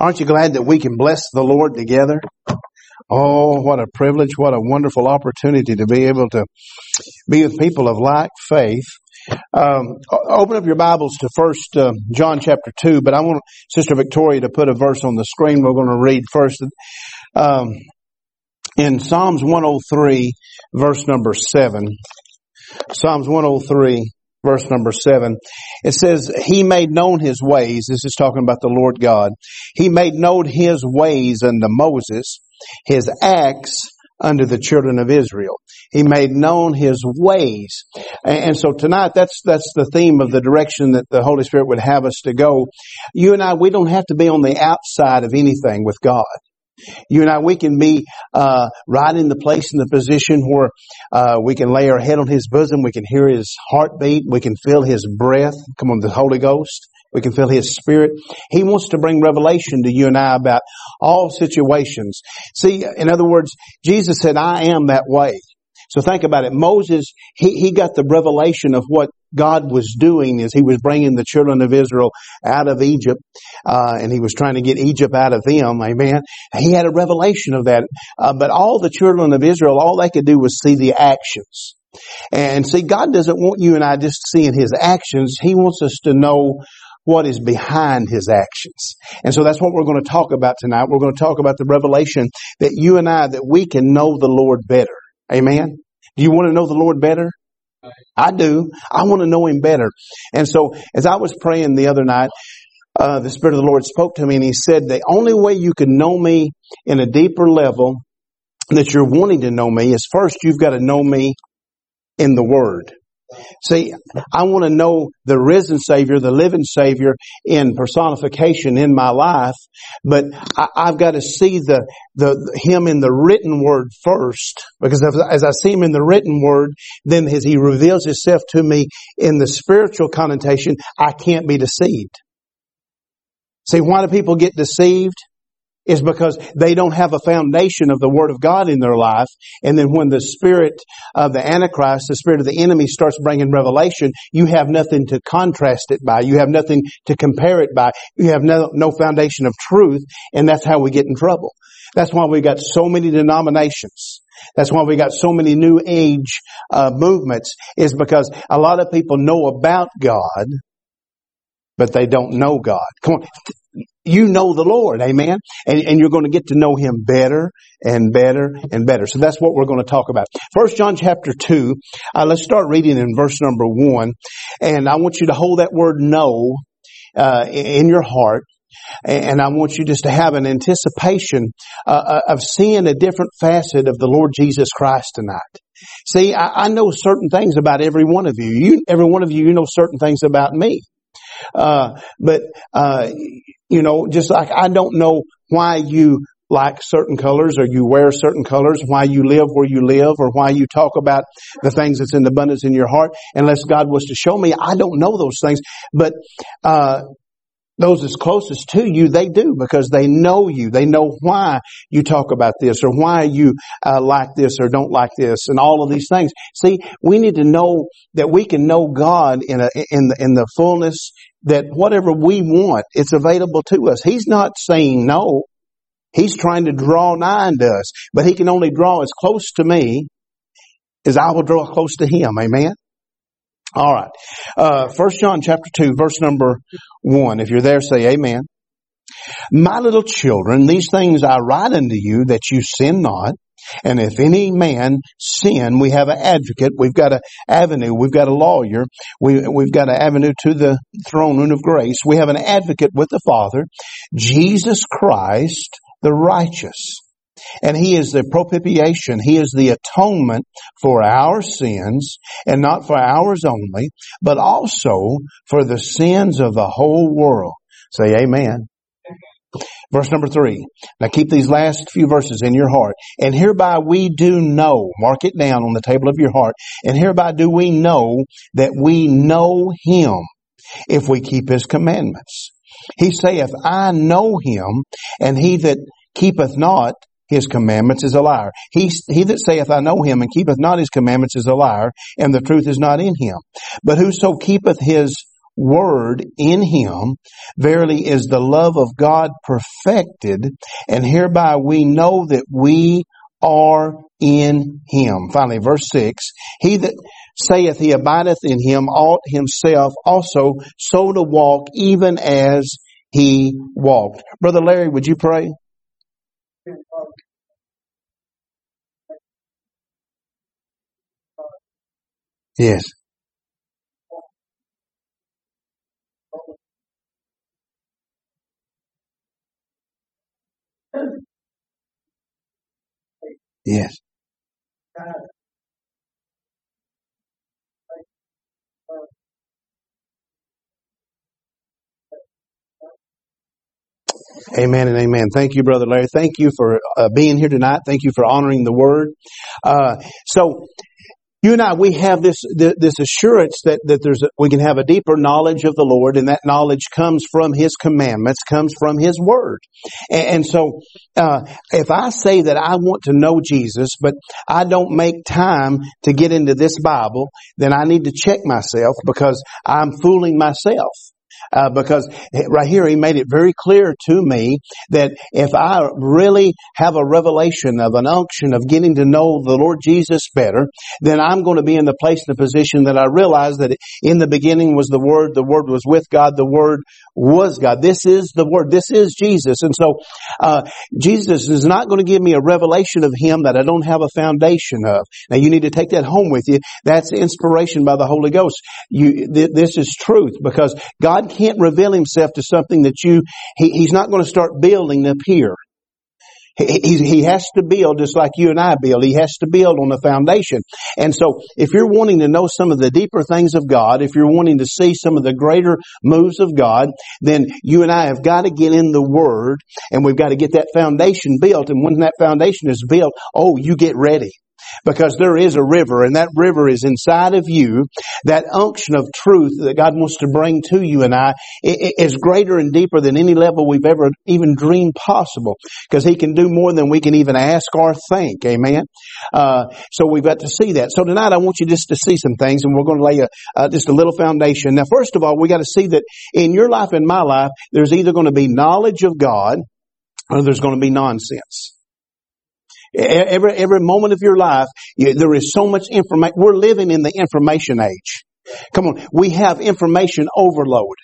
Aren't you glad that we can bless the Lord together? Oh, what a privilege, what a wonderful opportunity to be able to be with people of like faith. Um, open up your Bibles to First uh, John chapter two, but I want Sister Victoria to put a verse on the screen. We're going to read first um, in Psalms 103, verse number seven. Psalms 103, verse number seven. It says, He made known His ways. This is talking about the Lord God. He made known His ways unto Moses, His acts unto the children of Israel. He made known His ways. And so tonight, that's, that's the theme of the direction that the Holy Spirit would have us to go. You and I, we don't have to be on the outside of anything with God. You and I, we can be uh, right in the place in the position where uh, we can lay our head on His bosom. We can hear His heartbeat. We can feel His breath. Come on, the Holy Ghost. We can feel His Spirit. He wants to bring revelation to you and I about all situations. See, in other words, Jesus said, "I am that way." So think about it. Moses, he, he got the revelation of what God was doing as he was bringing the children of Israel out of Egypt, uh, and he was trying to get Egypt out of them. Amen. He had a revelation of that. Uh, but all the children of Israel, all they could do was see the actions. And see, God doesn't want you and I just seeing His actions. He wants us to know what is behind His actions. And so that's what we're going to talk about tonight. We're going to talk about the revelation that you and I, that we can know the Lord better. Amen. Do you want to know the Lord better? I do. I want to know Him better. And so, as I was praying the other night, uh, the Spirit of the Lord spoke to me and He said, the only way you can know me in a deeper level that you're wanting to know me is first you've got to know me in the Word. See, I want to know the risen Savior, the living Savior in personification in my life, but I, have got to see the, the, Him in the written Word first, because as I see Him in the written Word, then as He reveals Himself to me in the spiritual connotation, I can't be deceived. See, why do people get deceived? Is because they don't have a foundation of the Word of God in their life. And then when the spirit of the Antichrist, the spirit of the enemy starts bringing revelation, you have nothing to contrast it by. You have nothing to compare it by. You have no, no foundation of truth. And that's how we get in trouble. That's why we got so many denominations. That's why we got so many new age uh, movements is because a lot of people know about God, but they don't know God. Come on you know the Lord, amen? And, and you're going to get to know Him better and better and better. So that's what we're going to talk about. First John chapter 2, uh, let's start reading in verse number 1. And I want you to hold that word know uh, in your heart. And I want you just to have an anticipation uh, uh, of seeing a different facet of the Lord Jesus Christ tonight. See, I, I know certain things about every one of you. You, every one of you, you know certain things about me. Uh, but, uh, you know, just like I don't know why you like certain colors or you wear certain colors, why you live where you live or why you talk about the things that's in abundance in your heart. Unless God was to show me, I don't know those things. But, uh, those as closest to you, they do because they know you. They know why you talk about this or why you uh, like this or don't like this and all of these things. See, we need to know that we can know God in a, in the, in the fullness that whatever we want, it's available to us. He's not saying no. He's trying to draw nigh to us, but he can only draw as close to me as I will draw close to him. Amen. All right. Uh, John chapter two, verse number one. If you're there, say Amen. My little children, these things I write unto you that you sin not. And if any man sin, we have an advocate, we've got an avenue, we've got a lawyer, we, we've got an avenue to the throne room of grace. We have an advocate with the Father, Jesus Christ, the righteous. And He is the propitiation. He is the atonement for our sins and not for ours only, but also for the sins of the whole world. Say amen. Verse number three. Now keep these last few verses in your heart. And hereby we do know, mark it down on the table of your heart, and hereby do we know that we know him if we keep his commandments. He saith, I know him, and he that keepeth not his commandments is a liar. He, he that saith, I know him, and keepeth not his commandments is a liar, and the truth is not in him. But whoso keepeth his word in him. Verily is the love of God perfected, and hereby we know that we are in him. Finally, verse 6, he that saith he abideth in him ought himself also so to walk even as he walked. Brother Larry, would you pray? Yes. Yes. Amen and amen. Thank you, Brother Larry. Thank you for uh, being here tonight. Thank you for honoring the word. Uh, so, you and I, we have this this assurance that that there's a, we can have a deeper knowledge of the Lord, and that knowledge comes from His commandments, comes from His Word. And, and so, uh, if I say that I want to know Jesus, but I don't make time to get into this Bible, then I need to check myself because I'm fooling myself uh, because right here he made it very clear to me that if I really have a revelation of an unction of getting to know the Lord Jesus better, then I'm going to be in the place and the position that I realize that in the beginning was the Word, the Word was with God, the Word was God. This is the Word. This is Jesus. And so, uh, Jesus is not going to give me a revelation of Him that I don't have a foundation of. Now you need to take that home with you. That's inspiration by the Holy Ghost. You, th- this is truth because God can't reveal himself to something that you, he, he's not going to start building up here. He, he has to build just like you and I build. He has to build on the foundation. And so if you're wanting to know some of the deeper things of God, if you're wanting to see some of the greater moves of God, then you and I have got to get in the Word and we've got to get that foundation built. And when that foundation is built, oh, you get ready because there is a river and that river is inside of you. That unction of truth that God wants to bring to you and I is greater and deeper than any level we've ever even dreamed possible because He can do more than we can even ask or think. Amen. Uh, so we've got to see that. So tonight I want you just to see some things and we're going to lay a, uh, just a little foundation. Now first of all, we got to see that in your life and my life, there's either going to be knowledge of God or there's going to be nonsense. Every, every moment of your life, there is so much information. We're living in the information age. Come on, we have information overload,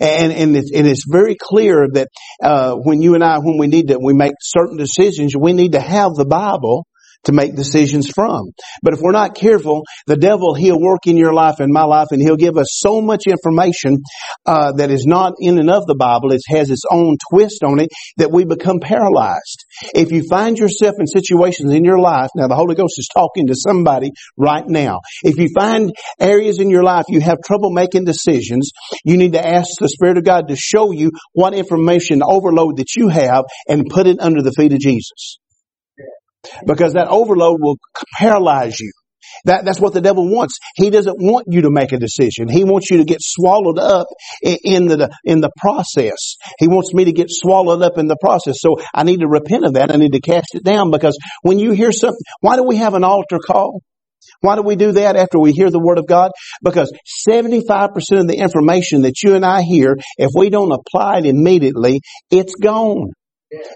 and and it's, and it's very clear that uh, when you and I, when we need to, we make certain decisions, we need to have the Bible to make decisions from. But if we're not careful, the devil, he'll work in your life and my life and he'll give us so much information uh, that is not in and of the Bible. It has its own twist on it that we become paralyzed. If you find yourself in situations in your life, now the Holy Ghost is talking to somebody right now. If you find areas in your life you have trouble making decisions, you need to ask the Spirit of God to show you what information overload that you have and put it under the feet of Jesus because that overload will paralyze you. That, that's what the devil wants. He doesn't want you to make a decision. He wants you to get swallowed up in, in the, in the process. He wants me to get swallowed up in the process. So I need to repent of that. I need to cast it down because when you hear something, why do we have an altar call? Why do we do that after we hear the Word of God? Because 75% of the information that you and I hear, if we don't apply it immediately, it's gone.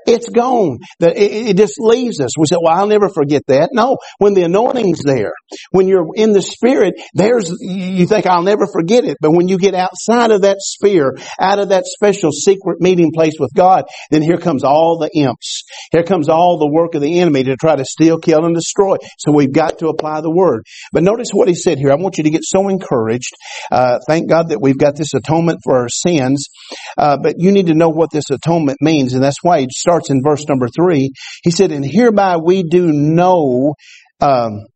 It's gone. It just leaves us. We say, well, I'll never forget that. No, when the anointing's there, when you're in the Spirit, there's, you think I'll never forget it. But when you get outside of that sphere, out of that special secret meeting place with God, then here comes all the imps. Here comes all the work of the enemy to try to steal, kill, and destroy. So we've got to apply the Word. But notice what he said here. I want you to get so encouraged. Uh, thank God that we've got this atonement for our sins. Uh, but you need to know what this atonement means, and that's why starts in verse number three. He said, and hereby we do know, um,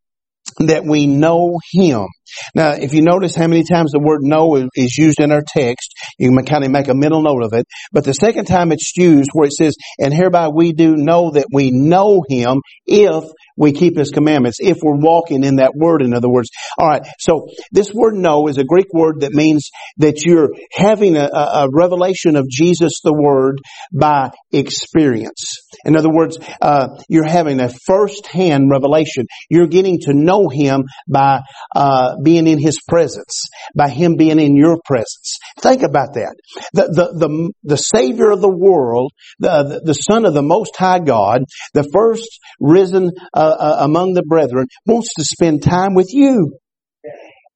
that we know Him. Now, if you notice how many times the word know is used in our text, you can kind of make a mental note of it. But the second time it's used where it says, and hereby we do know that we know Him if we keep His commandments, if we're walking in that word, in other words. Alright, so this word know is a Greek word that means that you're having a, a revelation of Jesus the Word by experience. In other words, uh, you're having a first-hand revelation. You're getting to know Him by uh, being in His presence, by Him being in your presence. Think about that. The, the, the, the Savior of the world, the, the, the Son of the Most High God, the first risen uh, uh, among the brethren, wants to spend time with you.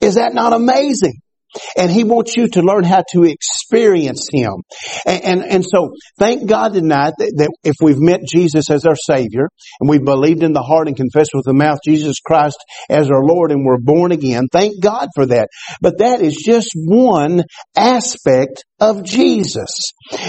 Is that not amazing? And He wants you to learn how to experience Him. And, and, and so thank God tonight that, that, if we've met Jesus as our Savior and we've believed in the heart and confessed with the mouth Jesus Christ as our Lord and we're born again, thank God for that. But that is just one aspect of Jesus.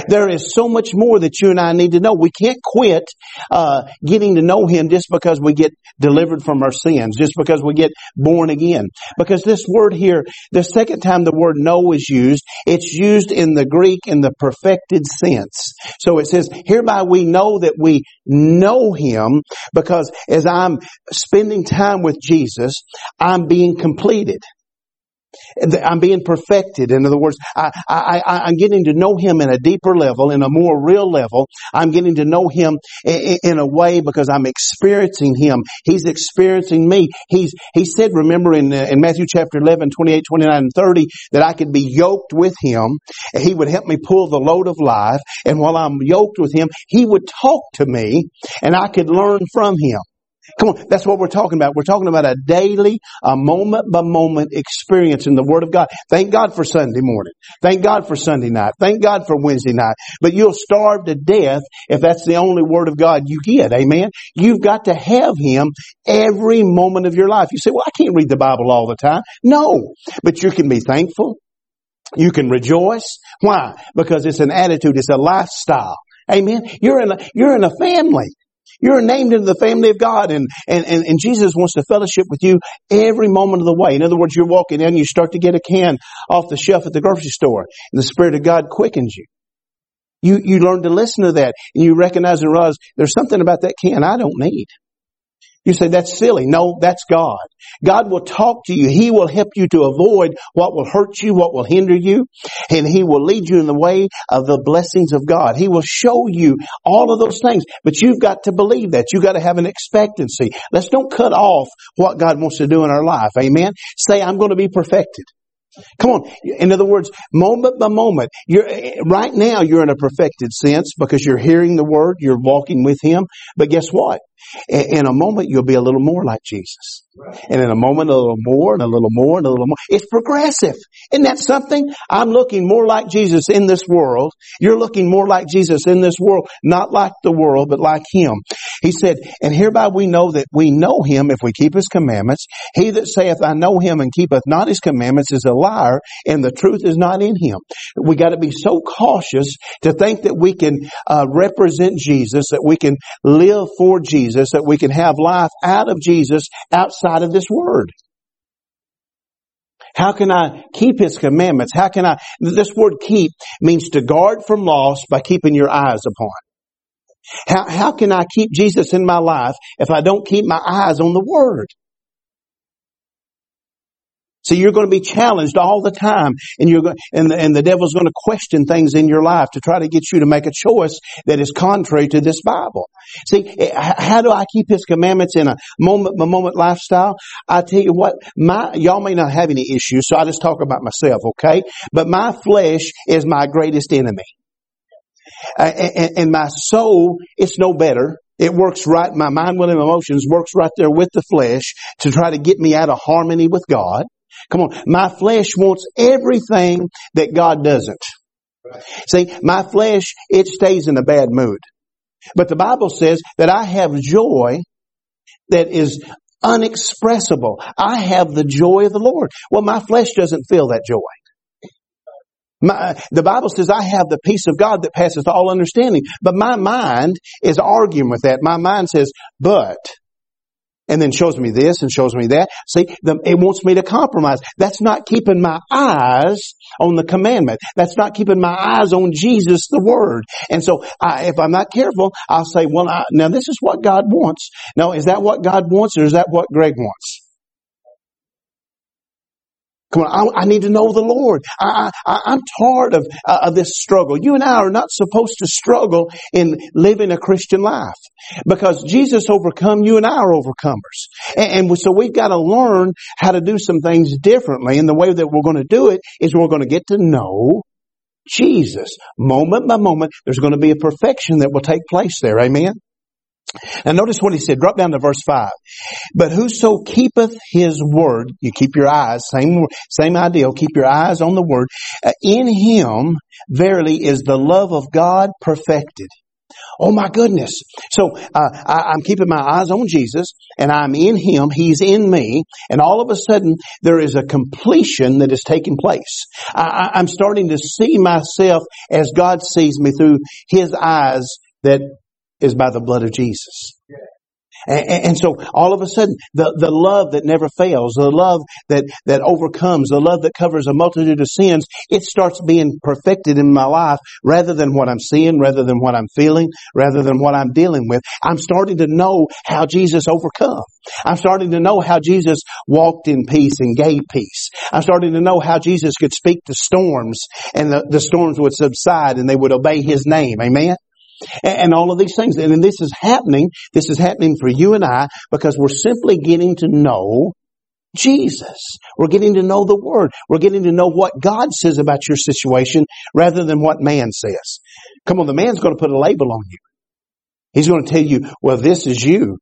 There is so much more that you and I need to know. We can't quit uh, getting to know Him just because we get delivered from our sins, just because we get born again. Because this word here, the second time the word know is used, it's used in the Greek in the perfected sense. So it says, hereby we know that we know Him because as I'm spending time with Jesus, I'm being completed. I'm being perfected. In other words, I, I, I, am getting to know Him in a deeper level, in a more real level. I'm getting to know Him in, in, a way because I'm experiencing Him. He's experiencing me. He's, He said, remember in, uh, in Matthew chapter 11, 28, 29, and 30, that I could be yoked with Him. He would help me pull the load of life. And while I'm yoked with Him, He would talk to me and I could learn from Him. Come on, that's what we're talking about. We're talking about a daily, a moment by moment experience in the Word of God. Thank God for Sunday morning. Thank God for Sunday night. Thank God for Wednesday night. But you'll starve to death if that's the only Word of God you get. Amen. You've got to have Him every moment of your life. You say, well, I can't read the Bible all the time. No, but you can be thankful. You can rejoice. Why? Because it's an attitude. It's a lifestyle. Amen. You're in a, you're in a family. You're named into the family of God and, and, and, and, Jesus wants to fellowship with you every moment of the way. In other words, you're walking in, you start to get a can off the shelf at the grocery store and the Spirit of God quickens you. You, you learn to listen to that and you recognize and realize there's something about that can I don't need. You say, that's silly. No, that's God. God will talk to you. He will help you to avoid what will hurt you, what will hinder you, and He will lead you in the way of the blessings of God. He will show you all of those things, but you've got to believe that. You've got to have an expectancy. Let's don't cut off what God wants to do in our life. Amen. Say, I'm going to be perfected. Come on. In other words, moment by moment, you're, right now you're in a perfected sense because you're hearing the word, you're walking with Him. But guess what? In a moment, you'll be a little more like Jesus. And in a moment, a little more and a little more and a little more. It's progressive. Isn't that something? I'm looking more like Jesus in this world. You're looking more like Jesus in this world, not like the world, but like Him. He said, and hereby we know that we know Him if we keep His commandments. He that saith, I know Him and keepeth not His commandments is a liar and the truth is not in Him. We got to be so cautious to think that we can uh, represent Jesus, that we can live for Jesus, that we can have life out of Jesus outside of this word. How can I keep His commandments? How can I, this word keep means to guard from loss by keeping your eyes upon. How, how can I keep Jesus in my life if I don't keep my eyes on the Word? So you're going to be challenged all the time and you're going, and the, and the devil's going to question things in your life to try to get you to make a choice that is contrary to this Bible. See, eh, how do I keep his commandments in a moment by moment lifestyle? I tell you what, my, y'all may not have any issues, so I just talk about myself, okay? But my flesh is my greatest enemy. And, and my soul, it's no better. It works right, my mind, will, and emotions works right there with the flesh to try to get me out of harmony with God. Come on. My flesh wants everything that God doesn't. See, my flesh, it stays in a bad mood. But the Bible says that I have joy that is unexpressible. I have the joy of the Lord. Well, my flesh doesn't feel that joy. My, the Bible says I have the peace of God that passes all understanding. But my mind is arguing with that. My mind says, but, and then shows me this and shows me that. See, the, it wants me to compromise. That's not keeping my eyes on the commandment. That's not keeping my eyes on Jesus, the Word. And so, I, if I'm not careful, I'll say, well, I, now this is what God wants. Now, is that what God wants or is that what Greg wants? Come on, I, I, need to know the Lord. I, am tired of, uh, of this struggle. You and I are not supposed to struggle in living a Christian life because Jesus overcome. You and I are overcomers, and, and so we've got to learn how to do some things differently. And the way that we're going to do it is we're going to get to know Jesus. Moment by moment, there's going to be a perfection that will take place there. Amen. And notice what he said. Drop down to verse five. But whoso keepeth his word, you keep your eyes, same, same ideal, keep your eyes on the word. Uh, in him, verily, is the love of God perfected. Oh my goodness. So uh, I, am keeping my eyes on Jesus and I'm in Him. He's in me. And all of a sudden there is a completion that is taking place. I, I'm starting to see myself as God sees me through His eyes that is by the blood of Jesus. And, and, so all of a sudden, the, the love that never fails, the love that, that overcomes, the love that covers a multitude of sins, it starts being perfected in my life rather than what I'm seeing, rather than what I'm feeling, rather than what I'm dealing with. I'm starting to know how Jesus overcome. I'm starting to know how Jesus walked in peace and gave peace. I'm starting to know how Jesus could speak to storms and the, the storms would subside and they would obey His name. Amen? And all of these things. And this is happening. This is happening for you and I because we're simply getting to know Jesus. We're getting to know the Word. We're getting to know what God says about your situation rather than what man says. Come on, the man's going to put a label on you. He's going to tell you, well, this is you.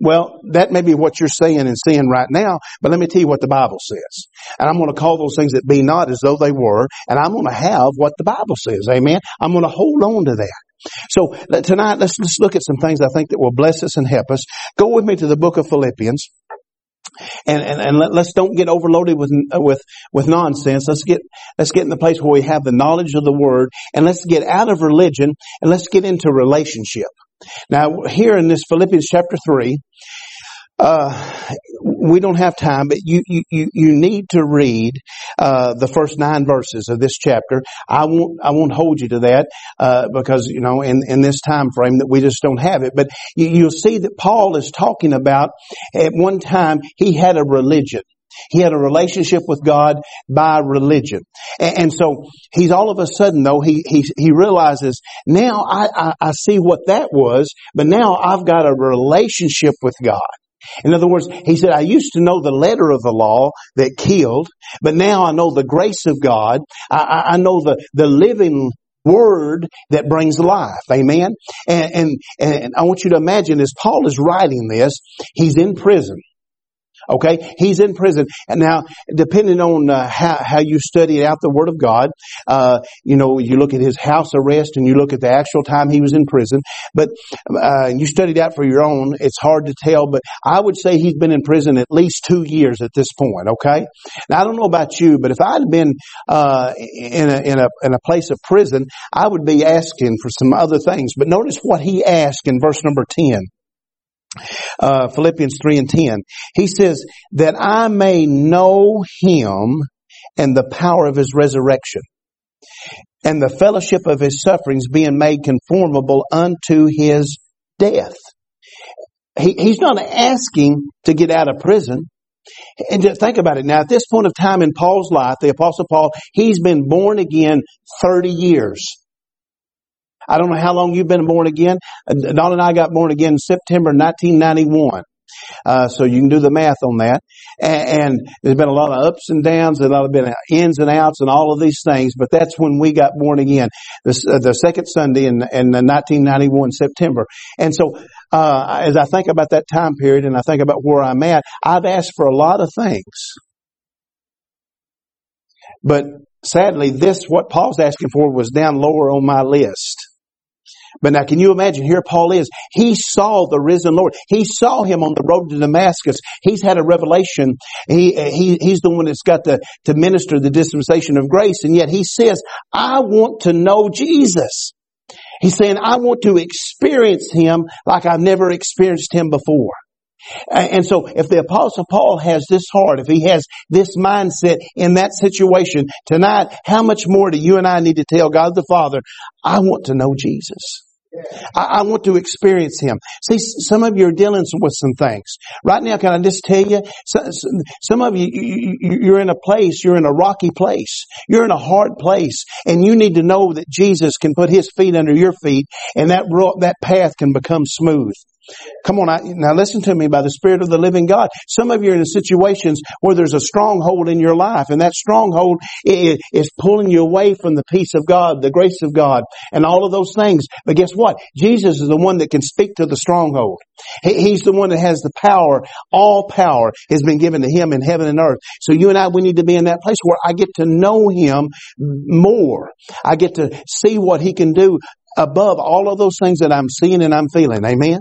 Well, that may be what you're saying and seeing right now, but let me tell you what the Bible says. And I'm going to call those things that be not as though they were, and I'm going to have what the Bible says. Amen. I'm going to hold on to that. So tonight, let's, let's look at some things I think that will bless us and help us. Go with me to the book of Philippians. And, and, and let, us don't get overloaded with, with, with nonsense. Let's get, let's get in the place where we have the knowledge of the word and let's get out of religion and let's get into relationship. Now, here in this Philippians chapter 3, uh, we don't have time, but you, you, you need to read, uh, the first nine verses of this chapter. I won't, I won't hold you to that, uh, because, you know, in, in this time frame that we just don't have it. But you, you'll see that Paul is talking about at one time he had a religion. He had a relationship with God by religion. And, and, so he's all of a sudden though, he, he, he realizes now I, I, I see what that was, but now I've got a relationship with God. In other words, he said, I used to know the letter of the law that killed, but now I know the grace of God. I, I know the, the living word that brings life. Amen. And, and, and I want you to imagine as Paul is writing this, he's in prison. Okay, he's in prison, and now depending on uh, how how you study out the Word of God, uh, you know, you look at his house arrest and you look at the actual time he was in prison. But uh, you studied out for your own. It's hard to tell, but I would say he's been in prison at least two years at this point. Okay, now I don't know about you, but if I'd been uh, in a in a in a place of prison, I would be asking for some other things. But notice what he asked in verse number ten uh, Philippians 3 and 10. He says, that I may know him and the power of his resurrection and the fellowship of his sufferings being made conformable unto his death. He, he's not asking to get out of prison. And just think about it now. At this point of time in Paul's life, the apostle Paul, he's been born again 30 years. I don't know how long you've been born again. Don and I got born again in September 1991. Uh, so you can do the math on that. And, and, there's been a lot of ups and downs, and a lot of been ins and outs, and all of these things. But that's when we got born again, the, uh, the second Sunday in, in 1991 September. And so, uh, as I think about that time period, and I think about where I'm at, I've asked for a lot of things. But sadly, this what Paul's asking for was down lower on my list. But now can you imagine here Paul is, he saw the risen Lord. He saw him on the road to Damascus. He's had a revelation. He, he, he's the one that's got to, to minister the dispensation of grace. And yet he says, I want to know Jesus. He's saying, I want to experience him like I've never experienced him before. And so if the apostle Paul has this heart, if he has this mindset in that situation tonight, how much more do you and I need to tell God the Father, I want to know Jesus. I, I, want to experience Him. See, some of you are dealing with some things. Right now, can I just tell you, some of you, you're in a place, you're in a rocky place. You're in a hard place. And you need to know that Jesus can put His feet under your feet and that, that path can become smooth. Come on, I, now listen to me by the Spirit of the living God. Some of you are in situations where there's a stronghold in your life and that stronghold is, is pulling you away from the peace of God, the grace of God, and all of those things. But guess what? Jesus is the one that can speak to the stronghold. He, he's the one that has the power. All power has been given to Him in heaven and earth. So you and I, we need to be in that place where I get to know Him more. I get to see what He can do above all of those things that I'm seeing and I'm feeling. Amen?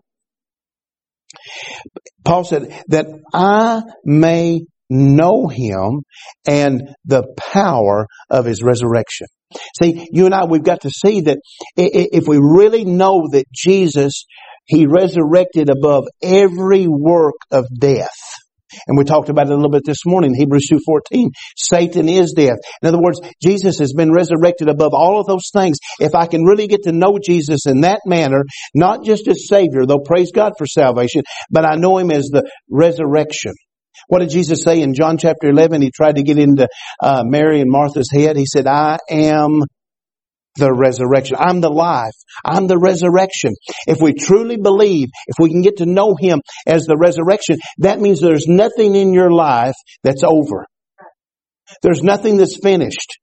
Paul said that I may know him and the power of his resurrection. See, you and I, we've got to see that if we really know that Jesus, he resurrected above every work of death, and we talked about it a little bit this morning, Hebrews 2.14. Satan is death. In other words, Jesus has been resurrected above all of those things. If I can really get to know Jesus in that manner, not just as Savior, though praise God for salvation, but I know Him as the resurrection. What did Jesus say in John chapter 11? He tried to get into uh, Mary and Martha's head. He said, I am the resurrection. I'm the life. I'm the resurrection. If we truly believe, if we can get to know Him as the resurrection, that means there's nothing in your life that's over. There's nothing that's finished.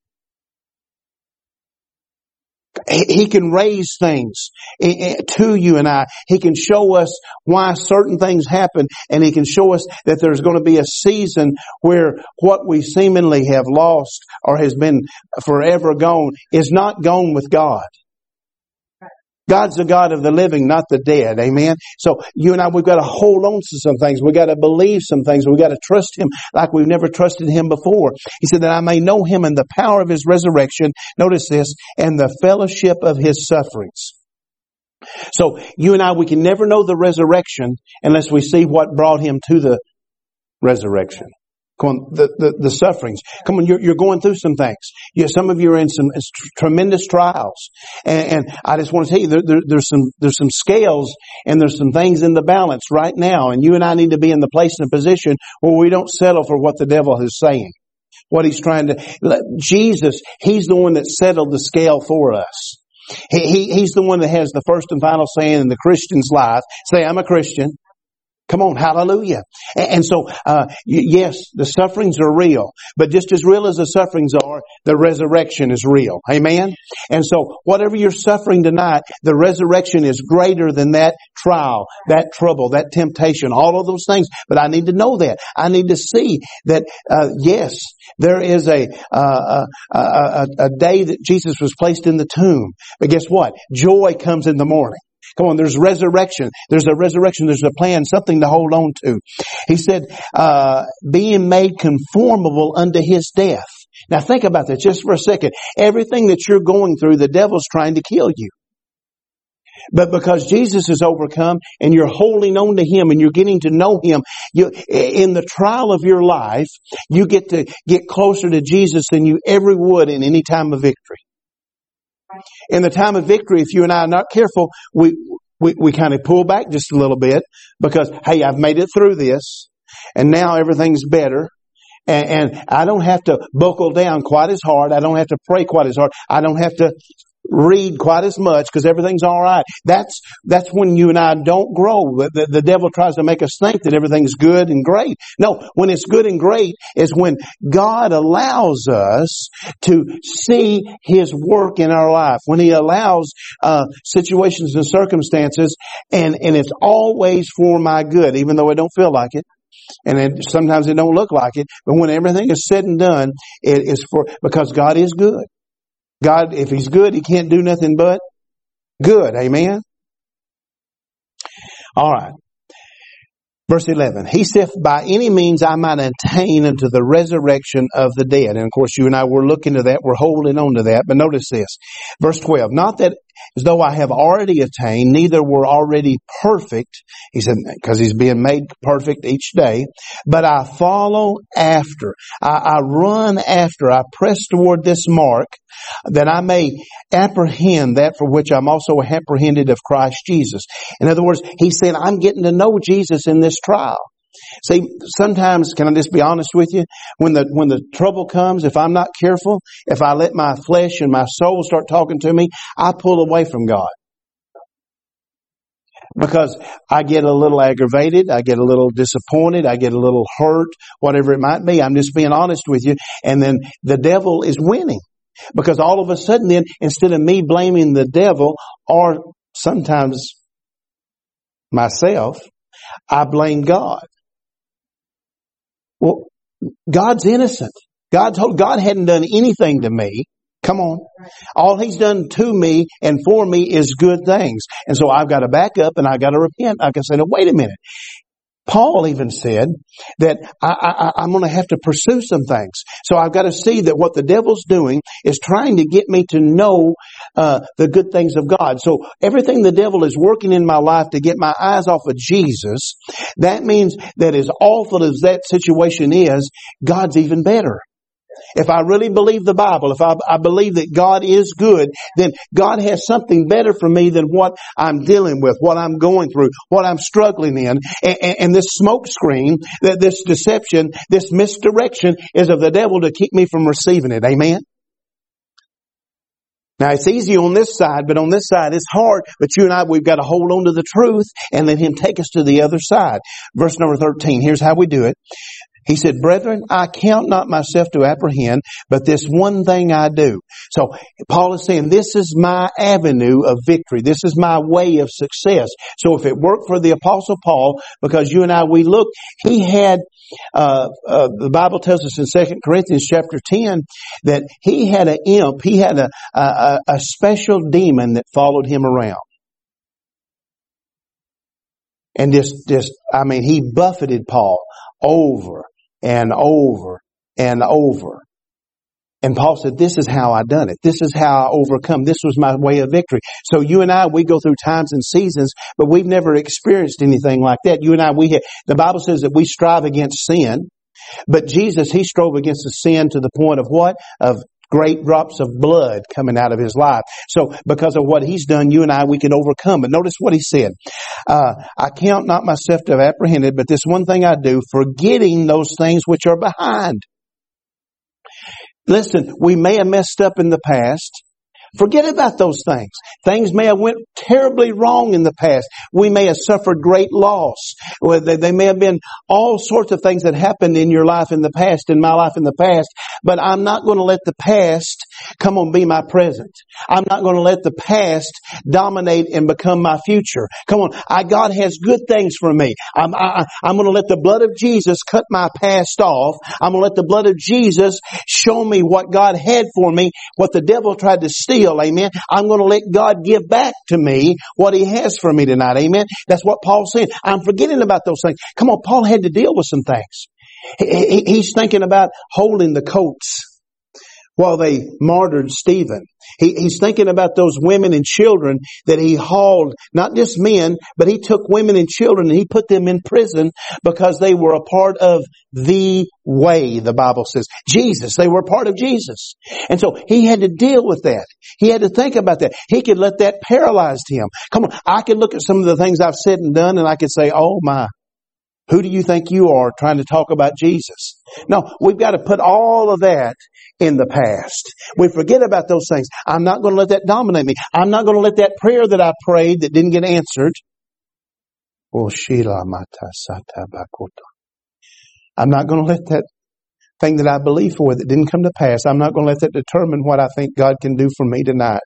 He can raise things eh, eh, to you and I. He can show us why certain things happen and He can show us that there's going to be a season where what we seemingly have lost or has been forever gone is not gone with God. God's the God of the living, not the dead. Amen. So you and I, we've got to hold on to some things. We've got to believe some things. We've got to trust Him like we've never trusted Him before. He said that I may know Him and the power of His resurrection. Notice this, and the fellowship of His sufferings. So you and I, we can never know the resurrection unless we see what brought Him to the resurrection. Come on, the, the, the sufferings. Come on, you're, you're going through some things. Yeah, some of you are in some tremendous trials. And, and, I just want to tell you, there, there, there's some, there's some scales and there's some things in the balance right now. And you and I need to be in the place and position where we don't settle for what the devil is saying. What he's trying to, Jesus, he's the one that settled the scale for us. He, he, he's the one that has the first and final saying in the Christian's life. Say, I'm a Christian. Come on, hallelujah. And, so, uh, yes, the sufferings are real, but just as real as the sufferings are, the resurrection is real. Amen? And so, whatever you're suffering tonight, the resurrection is greater than that trial, that trouble, that temptation, all of those things. But I need to know that. I need to see that, uh, yes, there is a, uh, a, a, a day that Jesus was placed in the tomb. But guess what? Joy comes in the morning. Come on, there's resurrection. There's a resurrection. There's a plan, something to hold on to. He said, uh, being made conformable unto his death. Now think about that just for a second. Everything that you're going through, the devil's trying to kill you. But because Jesus is overcome and you're holding on to Him and you're getting to know Him, you, in the trial of your life, you get to get closer to Jesus than you ever would in any time of victory. In the time of victory, if you and I are not careful, we, we, we kind of pull back just a little bit because, hey, I've made it through this and now everything's better. And, and I don't have to buckle down quite as hard. I don't have to pray quite as hard. I don't have to read quite as much because everything's all right. That's that's when you and I don't grow. The, the, devil tries to make us think that everything's good and great. No, when it's good and great is when God allows us to see His work in our life. When He allows uh, situations and circumstances, and and it's always for my good, even though I don't feel like it and it, sometimes it don't look like it. But when everything is said and done, it is for because God is good. God, if He's good, He can't do nothing but good. Amen? All right. Verse 11, he said, by any means I might attain unto the resurrection of the dead. And of course you and I were looking to that, we're holding on to that, but notice this. Verse 12, not that as though I have already attained, neither were already perfect. He said, because he's being made perfect each day, but I follow after. I, I run after. I press toward this mark that I may apprehend that for which I'm also apprehended of Christ Jesus. In other words, he said, I'm getting to know Jesus in this trial. See, sometimes, can I just be honest with you? When the, when the trouble comes, if I'm not careful, if I let my flesh and my soul start talking to me, I pull away from God. because I get a little aggravated, I get a little disappointed, I get a little hurt, whatever it might be. I'm just being honest with you. And then the devil is winning. Because all of a sudden then, instead of me blaming the devil or sometimes myself, I blame God. Well, God's innocent. God told, God hadn't done anything to me. Come on. All he's done to me and for me is good things. And so I've got to back up and I've got to repent. I can say, no, wait a minute. Paul even said that I, am going to have to pursue some things. So I've got to see that what the devil's doing is trying to get me to know uh, the good things of God. So everything the devil is working in my life to get my eyes off of Jesus, that means that as awful as that situation is, God's even better. If I really believe the Bible, if I, I, believe that God is good, then God has something better for me than what I'm dealing with, what I'm going through, what I'm struggling in. And, and, and this smoke screen, that this deception, this misdirection is of the devil to keep me from receiving it. Amen? Now it's easy on this side, but on this side it's hard. But you and I, we've got to hold on to the truth and let Him take us to the other side. Verse number 13, here's how we do it. He said, brethren, I count not myself to apprehend, but this one thing I do. So Paul is saying, this is my avenue of victory. This is my way of success. So if it worked for the apostle Paul, because you and I, we look, he had, uh, uh, the Bible tells us in Second Corinthians chapter 10 that he had an imp, he had a, a, a special demon that followed him around. And just, just, I mean, he buffeted Paul over and over and over. And Paul said, this is how I done it. This is how I overcome. This was my way of victory. So you and I, we go through times and seasons, but we've never experienced anything like that. You and I, we have, the Bible says that we strive against sin, but Jesus, He strove against the sin to the point of what? Of great drops of blood coming out of his life. So because of what he's done, you and I, we can overcome. But notice what he said. Uh, I count not myself to have apprehended, but this one thing I do, forgetting those things which are behind. Listen, we may have messed up in the past. Forget about those things. Things may have went terribly wrong in the past. We may have suffered great loss. They may have been all sorts of things that happened in your life in the past, in my life in the past. But I'm not going to let the past come on be my present. I'm not going to let the past dominate and become my future. Come on. I, God has good things for me. I'm, I, I'm going to let the blood of Jesus cut my past off. I'm going to let the blood of Jesus show me what God had for me, what the devil tried to steal Amen. I'm going to let God give back to me what He has for me tonight. Amen. That's what Paul said. I'm forgetting about those things. Come on, Paul had to deal with some things. he's thinking about holding the coats while they martyred Stephen. He, he's thinking about those women and children that he hauled, not just men, but he took women and children and he put them in prison because they were a part of the way, the Bible says. Jesus, they were a part of Jesus. And so he had to deal with that. He had to think about that. He could let that paralyze him. Come on, I could look at some of the things I've said and done and I could say, oh my, who do you think you are trying to talk about Jesus? No, we've got to put all of that in the past. We forget about those things. I'm not going to let that dominate me. I'm not going to let that prayer that I prayed that didn't get answered. Oh, I'm not going to let that thing that I believe for that didn't come to pass. I'm not going to let that determine what I think God can do for me tonight,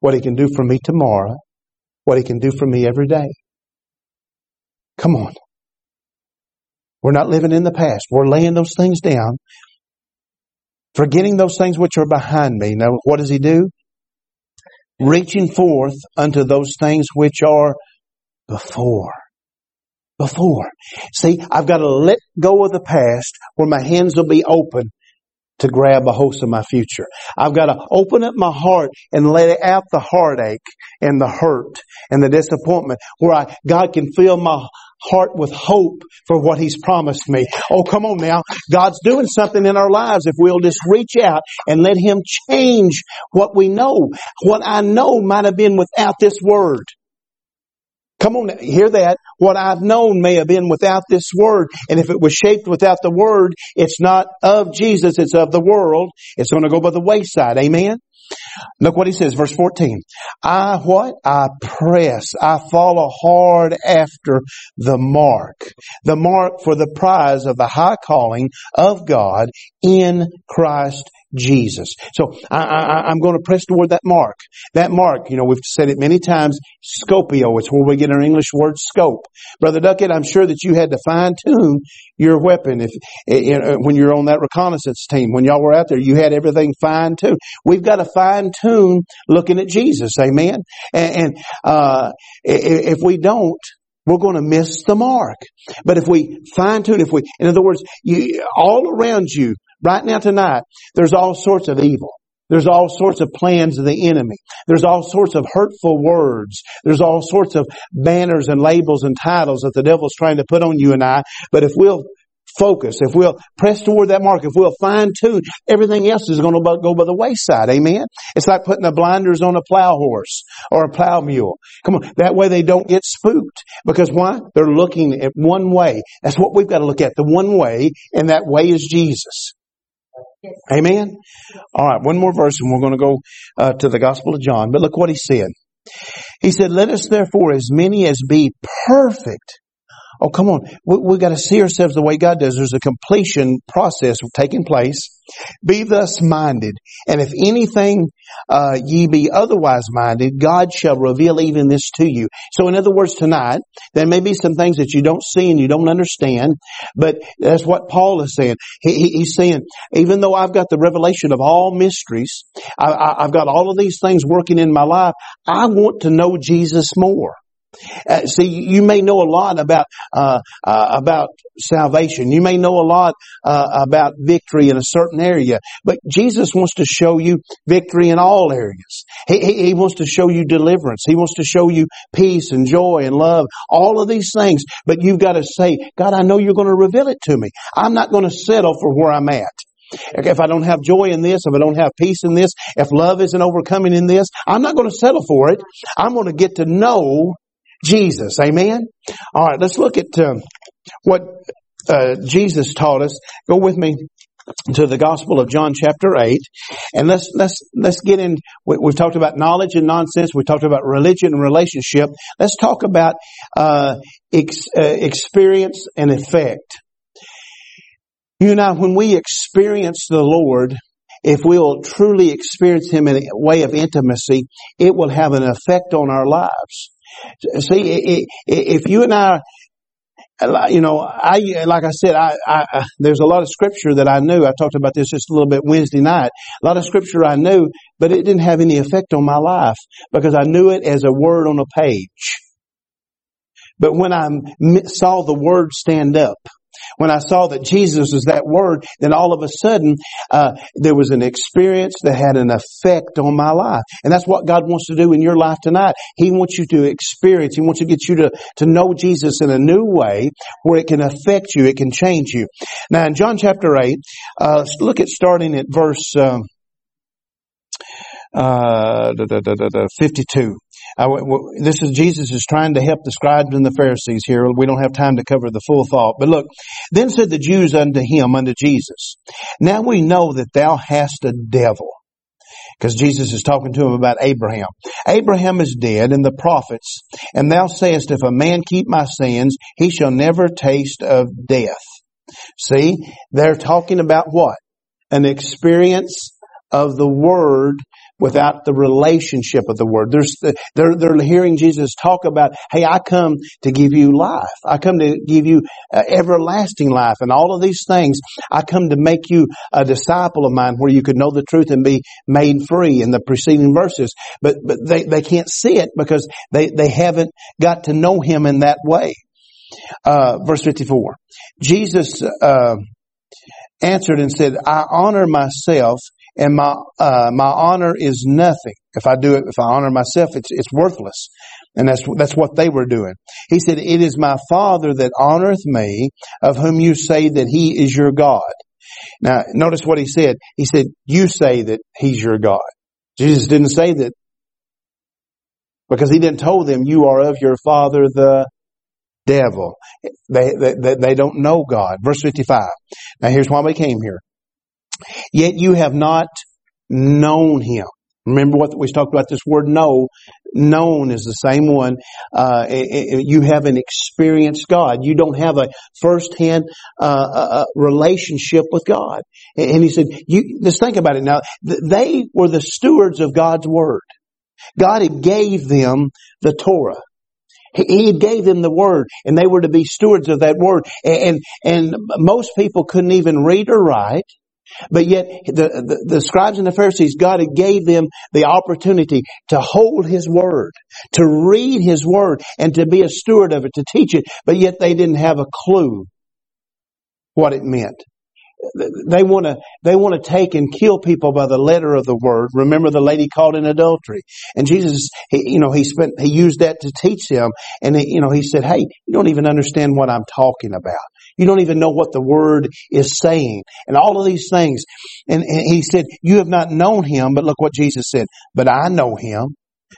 what He can do for me tomorrow, what He can do for me every day. Come on. We're not living in the past. We're laying those things down Forgetting those things which are behind me. Now, what does he do? Reaching forth unto those things which are before. Before. See, I've got to let go of the past where my hands will be open to grab a hold of my future. I've got to open up my heart and let out the heartache and the hurt and the disappointment where I, God can fill my heart with hope for what He's promised me. Oh, come on now. God's doing something in our lives if we'll just reach out and let Him change what we know. What I know might have been without this word. Come on, hear that. What I've known may have been without this word. And if it was shaped without the word, it's not of Jesus, it's of the world. It's going to go by the wayside. Amen? Look what he says, verse 14. I what? I press. I follow hard after the mark. The mark for the prize of the high calling of God in Christ Jesus. So I, am going to press toward that mark. That mark, you know, we've said it many times, scopio. It's where we get our English word scope. Brother Duckett, I'm sure that you had to fine tune your weapon if, eh, eh, eh, when you're on that reconnaissance team. When y'all were out there, you had everything fine tuned. We've got to fine tune looking at Jesus. Amen. And, and uh, if we don't, we're going to miss the mark. But if we fine tune, if we, in other words, you, all around you, Right now tonight, there's all sorts of evil. There's all sorts of plans of the enemy. There's all sorts of hurtful words. There's all sorts of banners and labels and titles that the devil's trying to put on you and I. But if we'll focus, if we'll press toward that mark, if we'll fine tune, everything else is going to go by the wayside. Amen. It's like putting the blinders on a plow horse or a plow mule. Come on. That way they don't get spooked. Because why? They're looking at one way. That's what we've got to look at. The one way, and that way is Jesus. Amen? All right, one more verse and we're going to go uh, to the Gospel of John. But look what he said. He said, let us therefore as many as be perfect Oh, come on. We, we got to see ourselves the way God does. There's a completion process taking place. Be thus minded. And if anything, uh, ye be otherwise minded, God shall reveal even this to you. So in other words, tonight, there may be some things that you don't see and you don't understand, but that's what Paul is saying. He, he, he's saying, even though I've got the revelation of all mysteries, I, I, I've got all of these things working in my life, I want to know Jesus more. Uh, see, you may know a lot about uh, uh, about salvation. You may know a lot uh, about victory in a certain area, but Jesus wants to show you victory in all areas. He, he, he wants to show you deliverance. He wants to show you peace and joy and love. All of these things, but you've got to say, God, I know you're going to reveal it to me. I'm not going to settle for where I'm at. If I don't have joy in this, if I don't have peace in this, if love isn't overcoming in this, I'm not going to settle for it. I'm going to get to know Jesus. Amen? All right, let's look at uh, what uh, Jesus taught us. Go with me to the Gospel of John chapter 8 and let's let's let's get in we, have talked about knowledge and nonsense we talked about religion and relationship let's talk about uh, ex, uh, experience and effect you know when we experience the Lord if we'll truly experience Him in a way of intimacy it will have an effect on our lives See, if you and I, you know, I, like I said, I, I, there's a lot of scripture that I knew. I talked about this just a little bit Wednesday night. A lot of scripture I knew, but it didn't have any effect on my life because I knew it as a word on a page. But when I saw the word stand up, when I saw that Jesus was that word, then all of a sudden, uh, there was an experience that had an effect on my life. And that's what God wants to do in your life tonight. He wants you to experience, He wants to get you to, to know Jesus in a new way where it can affect you, it can change you. Now in John chapter 8, uh, look at starting at verse, um, uh, 52. I, this is Jesus is trying to help the scribes and the Pharisees here. We don't have time to cover the full thought, but look. Then said the Jews unto him, unto Jesus, Now we know that thou hast a devil. Because Jesus is talking to him about Abraham. Abraham is dead and the prophets, and thou sayest, if a man keep my sins, he shall never taste of death. See, they're talking about what? An experience of the word without the relationship of the word. There's, they're, they're hearing Jesus talk about, hey, I come to give you life. I come to give you uh, everlasting life and all of these things. I come to make you a disciple of mine where you could know the truth and be made free in the preceding verses. But, but they, they can't see it because they, they haven't got to know him in that way. Uh, verse 54. Jesus, uh, answered and said, I honor myself and my uh, my honor is nothing. If I do it, if I honor myself, it's it's worthless. And that's that's what they were doing. He said, "It is my Father that honoreth me, of whom you say that He is your God." Now, notice what he said. He said, "You say that He's your God." Jesus didn't say that because He didn't tell them, "You are of your father the devil." They they, they don't know God. Verse fifty-five. Now, here's why we came here. Yet you have not known him. Remember what we talked about this word know. Known is the same one. Uh, you haven't experienced God. You don't have a first-hand uh, uh, relationship with God. And he said, you, just think about it now. They were the stewards of God's word. God had gave them the Torah. He gave them the word and they were to be stewards of that word. And, and most people couldn't even read or write. But yet the, the, the, scribes and the Pharisees, God had gave them the opportunity to hold His Word, to read His Word, and to be a steward of it, to teach it, but yet they didn't have a clue what it meant. They want to, they want to take and kill people by the letter of the word. Remember the lady caught in adultery. And Jesus, he, you know, he spent, he used that to teach them. And he, you know, he said, hey, you don't even understand what I'm talking about. You don't even know what the word is saying and all of these things. And, and he said, you have not known him, but look what Jesus said, but I know him.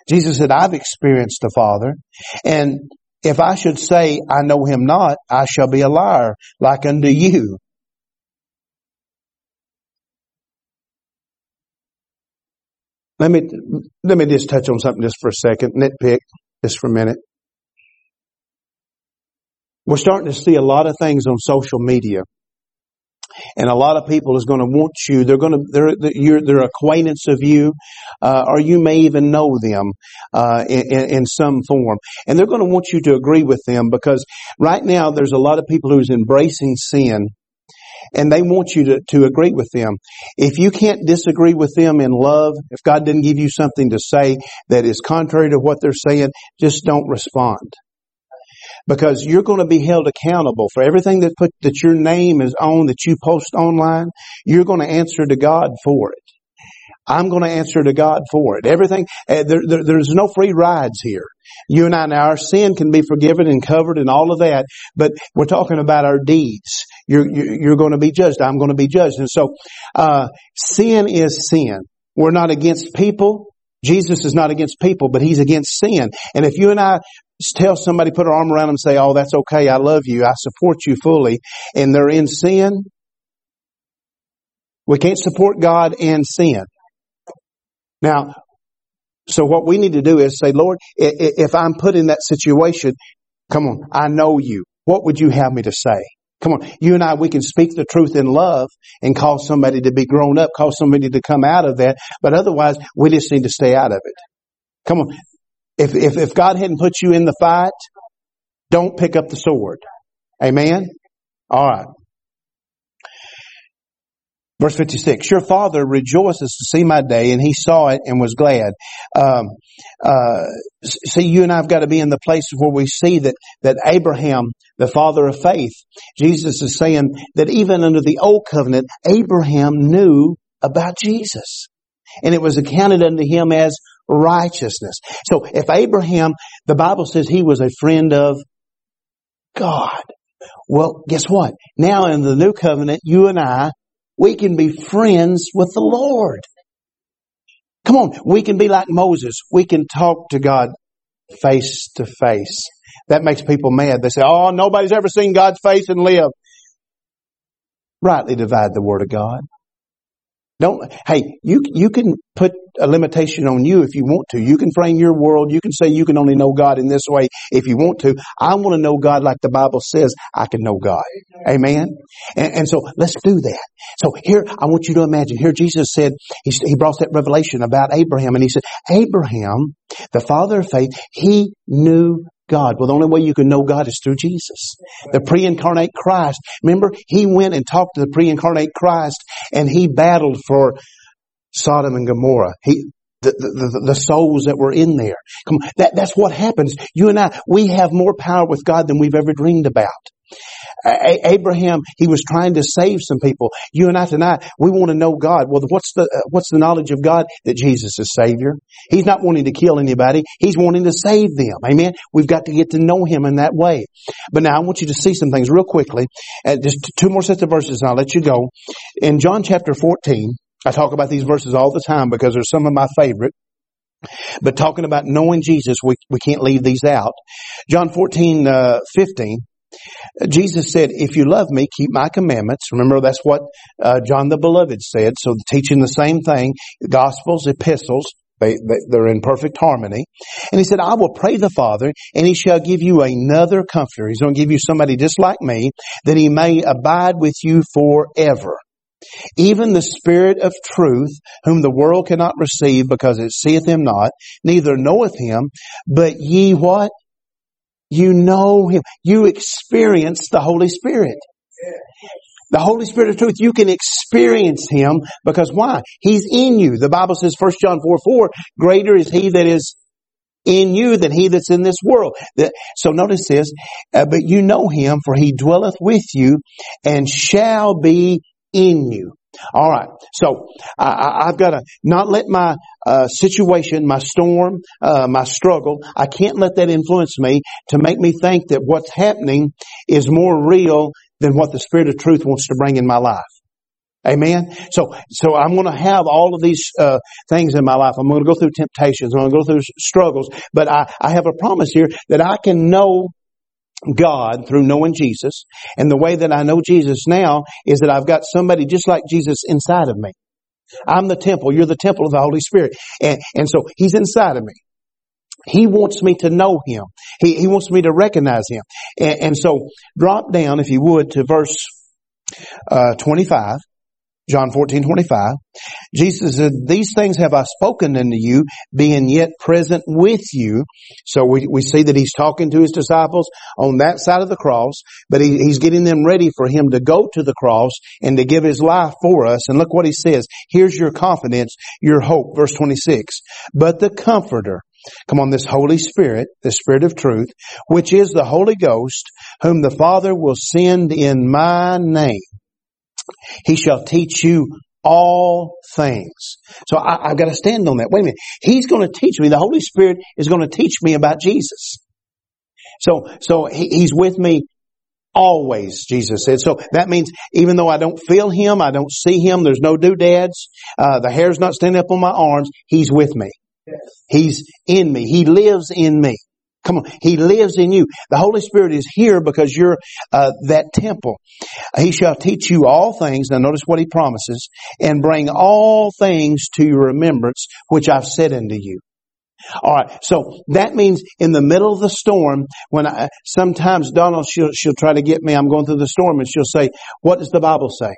Jesus said, I've experienced the Father. And if I should say I know him not, I shall be a liar like unto you. Let me, let me just touch on something just for a second, nitpick just for a minute. We're starting to see a lot of things on social media. And a lot of people is going to want you. They're going to, they're, they're, they're acquaintance of you, uh, or you may even know them, uh, in, in some form. And they're going to want you to agree with them because right now there's a lot of people who's embracing sin and they want you to, to agree with them. If you can't disagree with them in love, if God didn't give you something to say that is contrary to what they're saying, just don't respond because you're going to be held accountable for everything that put, that your name is on, that you post online. You're going to answer to God for it. I'm going to answer to God for it. Everything, uh, there, there, there's no free rides here. You and I, now our sin can be forgiven and covered and all of that, but we're talking about our deeds. You're, you're going to be judged. I'm going to be judged. And so, uh, sin is sin. We're not against people. Jesus is not against people, but he's against sin. And if you and I tell somebody, put our arm around them and say, oh, that's okay. I love you. I support you fully. And they're in sin. We can't support God in sin. Now, so what we need to do is say, Lord, if I'm put in that situation, come on, I know you. What would you have me to say? Come on, you and I, we can speak the truth in love and cause somebody to be grown up, cause somebody to come out of that. But otherwise, we just need to stay out of it. Come on. If, if, if God hadn't put you in the fight, don't pick up the sword. Amen? All right. Verse 56, your father rejoices to see my day and he saw it and was glad. Um, uh, see, you and I have got to be in the place where we see that, that Abraham, the father of faith, Jesus is saying that even under the old covenant, Abraham knew about Jesus. And it was accounted unto him as righteousness. So if Abraham, the Bible says he was a friend of God. Well, guess what? Now in the new covenant, you and I, we can be friends with the Lord. Come on, we can be like Moses. We can talk to God face to face. That makes people mad. They say, oh, nobody's ever seen God's face and live. Rightly divide the Word of God. Don't, hey, you, you can put a limitation on you if you want to. You can frame your world. You can say you can only know God in this way if you want to. I want to know God like the Bible says I can know God. Amen. And, and so let's do that. So here, I want you to imagine, here Jesus said, he, he brought that revelation about Abraham and he said, Abraham, the father of faith, he knew God. Well, the only way you can know God is through Jesus. The pre-incarnate Christ. Remember, he went and talked to the pre-incarnate Christ and he battled for Sodom and Gomorrah. He, the, the, the, souls that were in there. Come on, that, that's what happens. You and I, we have more power with God than we've ever dreamed about. Abraham, he was trying to save some people. You and I tonight, we want to know God. Well, what's the, uh, what's the knowledge of God? That Jesus is Savior. He's not wanting to kill anybody. He's wanting to save them. Amen. We've got to get to know Him in that way. But now I want you to see some things real quickly. Uh, just two more sets of verses and I'll let you go. In John chapter 14, I talk about these verses all the time because they're some of my favorite. But talking about knowing Jesus, we, we can't leave these out. John 14, uh, 15, Jesus said, if you love me, keep my commandments. Remember, that's what uh, John the Beloved said. So teaching the same thing, Gospels, epistles, they, they, are in perfect harmony. And he said, I will pray the Father and he shall give you another comforter. He's going to give you somebody just like me that he may abide with you forever. Even the Spirit of truth, whom the world cannot receive because it seeth him not, neither knoweth him, but ye what? You know him. You experience the Holy Spirit. The Holy Spirit of truth, you can experience Him because why? He's in you. The Bible says, 1 John 4, 4, greater is He that is in you than he that's in this world. So notice this, uh, but you know him for he dwelleth with you and shall be in you. All right. So I, have got to not let my uh, situation, my storm, uh, my struggle, I can't let that influence me to make me think that what's happening is more real than what the Spirit of truth wants to bring in my life. Amen. So, so I'm going to have all of these uh, things in my life. I'm going to go through temptations. I'm going to go through struggles. But I, I have a promise here that I can know God through knowing Jesus. And the way that I know Jesus now is that I've got somebody just like Jesus inside of me. I'm the temple. You're the temple of the Holy Spirit. And, and so He's inside of me. He wants me to know Him. He, he wants me to recognize Him. And, and so drop down, if you would, to verse uh, 25. John 14, 25. Jesus said, these things have I spoken unto you, being yet present with you. So we, we see that he's talking to his disciples on that side of the cross, but he, he's getting them ready for him to go to the cross and to give his life for us. And look what he says. Here's your confidence, your hope. Verse 26. But the comforter, Come on, this Holy Spirit, the Spirit of truth, which is the Holy Ghost, whom the Father will send in my name. He shall teach you all things. So I, have got to stand on that. Wait a minute. He's going to teach me. The Holy Spirit is going to teach me about Jesus. So, so he, he's with me always, Jesus said. So that means even though I don't feel him, I don't see him, there's no doodads, uh, the hair's not standing up on my arms, he's with me. Yes. He's in me. He lives in me. Come on. He lives in you. The Holy Spirit is here because you're uh, that temple. He shall teach you all things. Now notice what he promises and bring all things to your remembrance, which I've said unto you. All right. So that means in the middle of the storm, when I, sometimes Donald, she'll, she'll try to get me, I'm going through the storm and she'll say, what does the Bible say?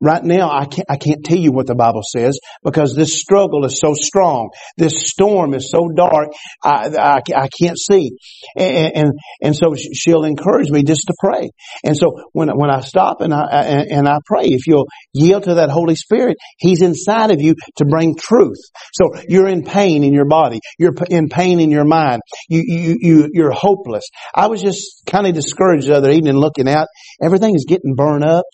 Right now, I can't, I can't tell you what the Bible says because this struggle is so strong. This storm is so dark. I, I, I can't see. And, and, and, so she'll encourage me just to pray. And so when, when I stop and I, and, and I pray, if you'll yield to that Holy Spirit, He's inside of you to bring truth. So you're in pain in your body. You're in pain in your mind. You, you, you, you're hopeless. I was just kind of discouraged the other evening looking out. Everything is getting burned up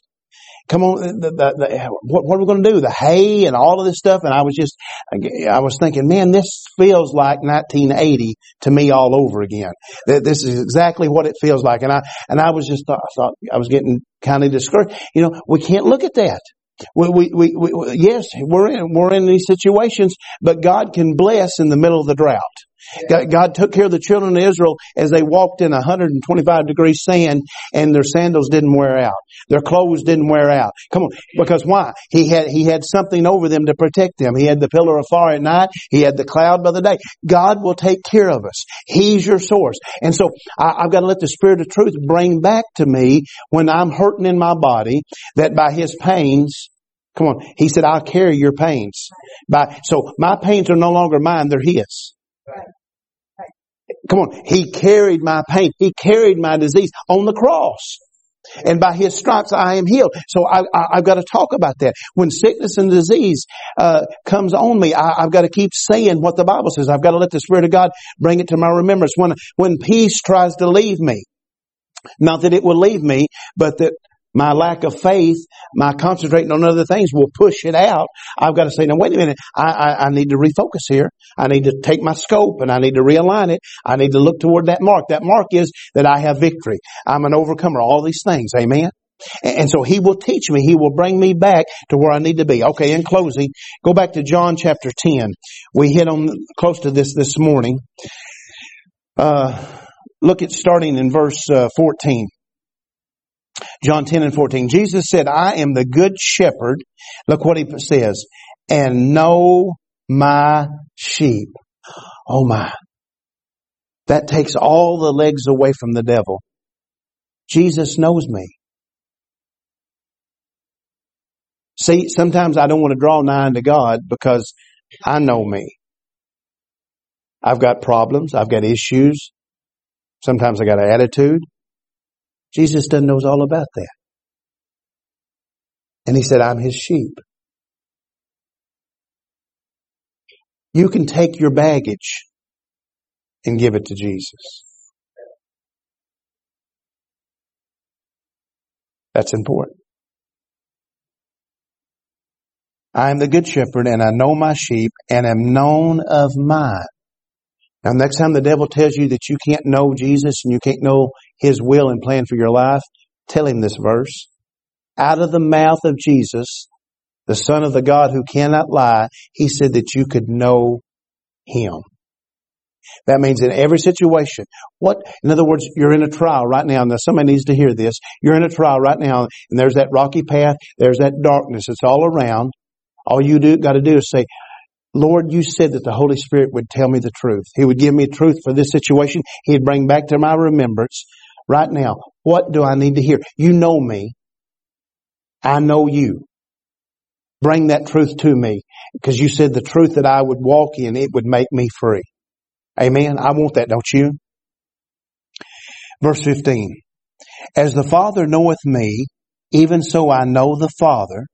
come on, the, the, the, what, what, are we going to do? The hay and all of this stuff. And I was just, I was thinking, man, this feels like 1980 to me all over again. This is exactly what it feels like. And I, and I was just I thought I was getting kind of discouraged. You know, we can't look at that. We, we, we, we, yes, we're in, we're in these situations, but God can bless in the middle of the drought. God, God, took care of the children of Israel as they walked in 125 degree sand and their sandals didn't wear out. Their clothes didn't wear out. Come on. Because why? He had, he had something over them to protect them. He had the pillar of fire at night. He had the cloud by the day. God will take care of us. He's your source. And so I, I've got to let the Spirit of truth bring back to me when I'm hurting in my body that by His pains, Come on. He said, I'll carry your pains. By, so my pains are no longer mine, they're His. Come on. He carried my pain. He carried my disease on the cross. And by his stripes I am healed. So I, have got to talk about that. When sickness and disease uh, comes on me, I, have got to keep saying what the Bible says. I've got to let the Spirit of God bring it to my remembrance. When when peace tries to leave me, not that it will leave me, but that my lack of faith, my concentrating on other things will push it out. I've got to say, now wait a minute. I, I, I, need to refocus here. I need to take my scope and I need to realign it. I need to look toward that mark. That mark is that I have victory. I'm an overcomer. All these things. Amen. And, so he will teach me. He will bring me back to where I need to be. Okay. In closing, go back to John chapter 10. We hit on close to this this morning. Uh, look at starting in verse uh, 14. John 10 and 14. Jesus said, I am the good shepherd. Look what he says. And know my sheep. Oh my. That takes all the legs away from the devil. Jesus knows me. See, sometimes I don't want to draw nigh to God because I know me. I've got problems. I've got issues. Sometimes I got an attitude. Jesus doesn't knows all about that. And he said, I'm his sheep. You can take your baggage and give it to Jesus. That's important. I am the good shepherd and I know my sheep and am known of mine. Now next time the devil tells you that you can't know Jesus and you can't know his will and plan for your life, tell him this verse. Out of the mouth of Jesus, the son of the God who cannot lie, he said that you could know him. That means in every situation. What, in other words, you're in a trial right now. Now somebody needs to hear this. You're in a trial right now and there's that rocky path. There's that darkness. It's all around. All you do, got to do is say, Lord, you said that the Holy Spirit would tell me the truth. He would give me truth for this situation. He'd bring back to my remembrance right now. What do I need to hear? You know me. I know you. Bring that truth to me because you said the truth that I would walk in, it would make me free. Amen. I want that, don't you? Verse 15. As the Father knoweth me, even so I know the Father,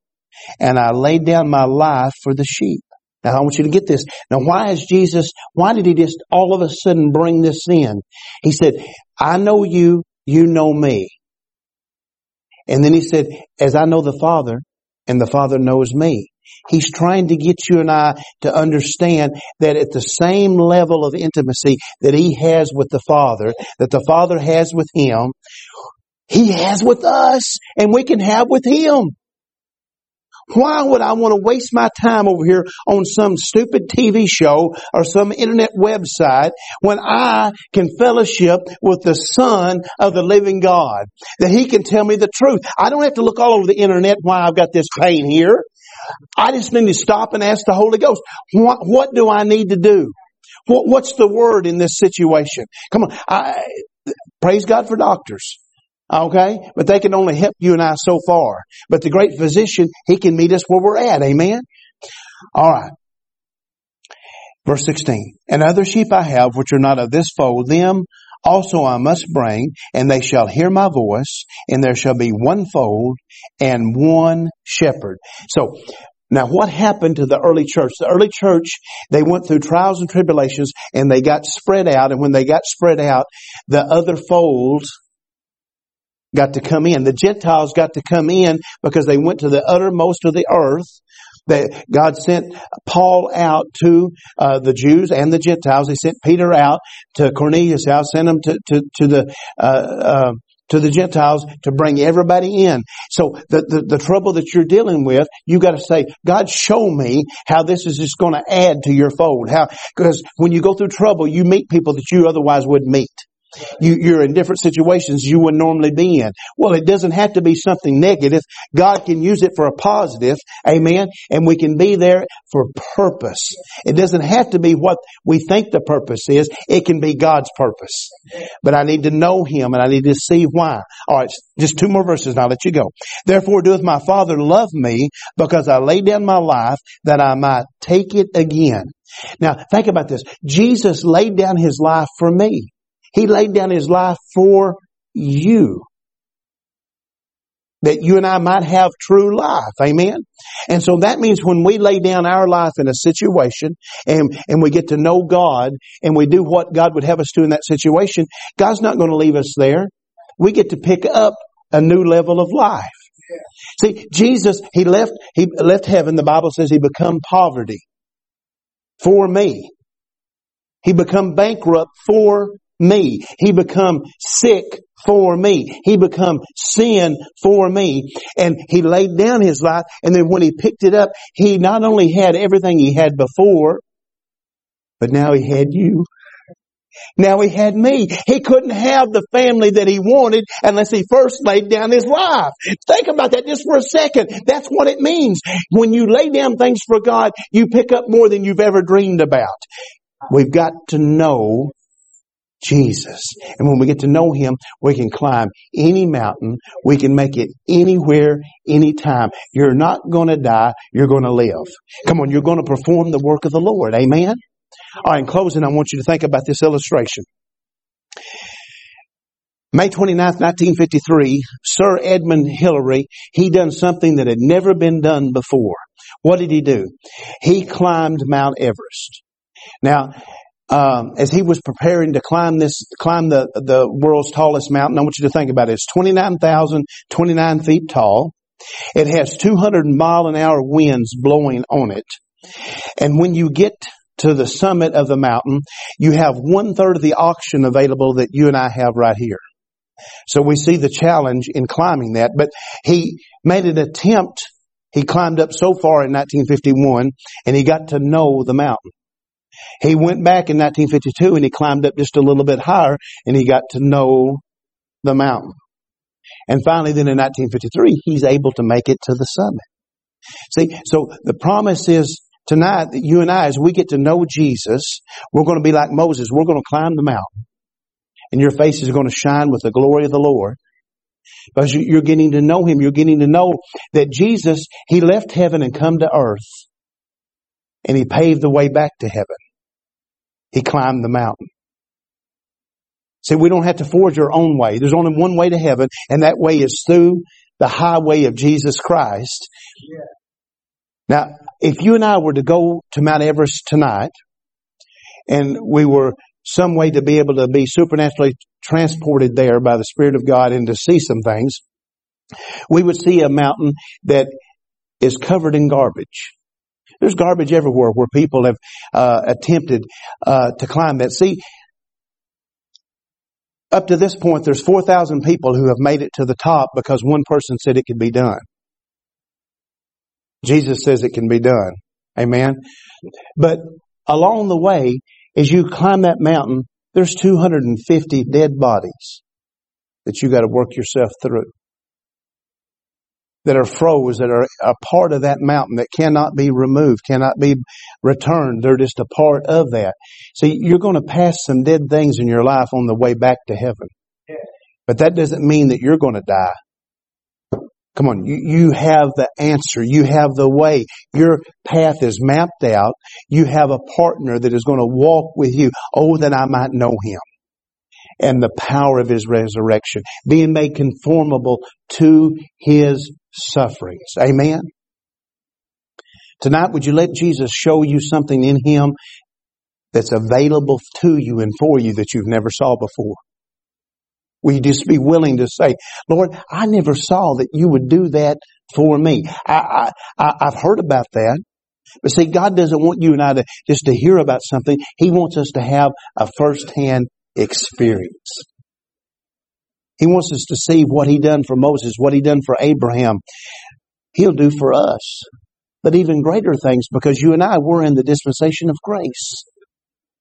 and I lay down my life for the sheep. Now I want you to get this. Now why is Jesus, why did he just all of a sudden bring this in? He said, I know you, you know me. And then he said, as I know the Father, and the Father knows me. He's trying to get you and I to understand that at the same level of intimacy that he has with the Father, that the Father has with him, he has with us and we can have with him. Why would I want to waste my time over here on some stupid TV show or some internet website when I can fellowship with the Son of the living God? That He can tell me the truth. I don't have to look all over the internet why I've got this pain here. I just need to stop and ask the Holy Ghost, what, what do I need to do? What, what's the word in this situation? Come on. I, praise God for doctors. Okay? But they can only help you and I so far. But the great physician, he can meet us where we're at. Amen? Alright. Verse 16. And other sheep I have which are not of this fold, them also I must bring, and they shall hear my voice, and there shall be one fold and one shepherd. So, now what happened to the early church? The early church, they went through trials and tribulations and they got spread out and when they got spread out, the other folds got to come in. The Gentiles got to come in because they went to the uttermost of the earth. That God sent Paul out to uh, the Jews and the Gentiles. He sent Peter out to Cornelius' house, sent him to to, to the uh, uh, to the Gentiles to bring everybody in. So the, the, the trouble that you're dealing with, you got to say, God, show me how this is just going to add to your fold. How because when you go through trouble, you meet people that you otherwise wouldn't meet. You, are in different situations you would normally be in. Well, it doesn't have to be something negative. God can use it for a positive. Amen. And we can be there for purpose. It doesn't have to be what we think the purpose is. It can be God's purpose. But I need to know Him and I need to see why. Alright, just two more verses and I'll let you go. Therefore doeth my Father love me because I lay down my life that I might take it again. Now, think about this. Jesus laid down His life for me. He laid down his life for you. That you and I might have true life. Amen. And so that means when we lay down our life in a situation and, and we get to know God and we do what God would have us do in that situation, God's not going to leave us there. We get to pick up a new level of life. See, Jesus, He left, He left heaven. The Bible says He become poverty for me. He become bankrupt for me. He become sick for me. He become sin for me. And he laid down his life and then when he picked it up, he not only had everything he had before, but now he had you. Now he had me. He couldn't have the family that he wanted unless he first laid down his life. Think about that just for a second. That's what it means. When you lay down things for God, you pick up more than you've ever dreamed about. We've got to know Jesus. And when we get to know Him, we can climb any mountain. We can make it anywhere, anytime. You're not going to die. You're going to live. Come on, you're going to perform the work of the Lord. Amen? All right, in closing, I want you to think about this illustration. May 29, 1953, Sir Edmund Hillary, he done something that had never been done before. What did he do? He climbed Mount Everest. Now, um, as he was preparing to climb this, climb the, the world's tallest mountain, I want you to think about it. It's 29,029 feet tall. It has 200 mile an hour winds blowing on it. And when you get to the summit of the mountain, you have one third of the oxygen available that you and I have right here. So we see the challenge in climbing that, but he made an attempt. He climbed up so far in 1951 and he got to know the mountain. He went back in 1952 and he climbed up just a little bit higher and he got to know the mountain. And finally then in 1953, he's able to make it to the summit. See, so the promise is tonight that you and I, as we get to know Jesus, we're going to be like Moses. We're going to climb the mountain and your face is going to shine with the glory of the Lord. Because you're getting to know Him. You're getting to know that Jesus, He left heaven and come to earth and He paved the way back to heaven. He climbed the mountain. See, we don't have to forge our own way. There's only one way to heaven, and that way is through the highway of Jesus Christ. Yeah. Now, if you and I were to go to Mount Everest tonight, and we were some way to be able to be supernaturally transported there by the Spirit of God and to see some things, we would see a mountain that is covered in garbage. There's garbage everywhere where people have uh, attempted uh, to climb that. See, up to this point, there's 4,000 people who have made it to the top because one person said it could be done. Jesus says it can be done. Amen. But along the way, as you climb that mountain, there's 250 dead bodies that you got to work yourself through that are froze, that are a part of that mountain that cannot be removed, cannot be returned. They're just a part of that. See, you're going to pass some dead things in your life on the way back to heaven. But that doesn't mean that you're going to die. Come on, you, you have the answer. You have the way. Your path is mapped out. You have a partner that is going to walk with you. Oh, that I might know him and the power of his resurrection, being made conformable to his sufferings. Amen. Tonight, would you let Jesus show you something in him that's available to you and for you that you've never saw before? Will you just be willing to say, Lord, I never saw that you would do that for me. I, I, I've heard about that. But see, God doesn't want you and I to just to hear about something. He wants us to have a first-hand experience. He wants us to see what he done for Moses, what he done for Abraham. He'll do for us. But even greater things because you and I, we're in the dispensation of grace.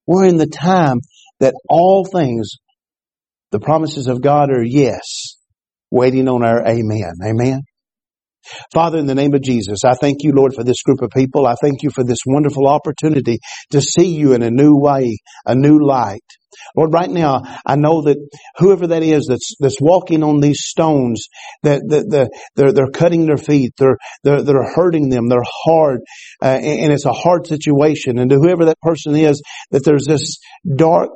We're in the time that all things, the promises of God are yes, waiting on our amen. Amen. Father, in the name of Jesus, I thank you, Lord, for this group of people. I thank you for this wonderful opportunity to see you in a new way, a new light. Lord, right now, I know that whoever that is that's, that's walking on these stones, that, that, that they're, they're cutting their feet, they're, they're, they're hurting them, they're hard, uh, and, and it's a hard situation. And to whoever that person is, that there's this dark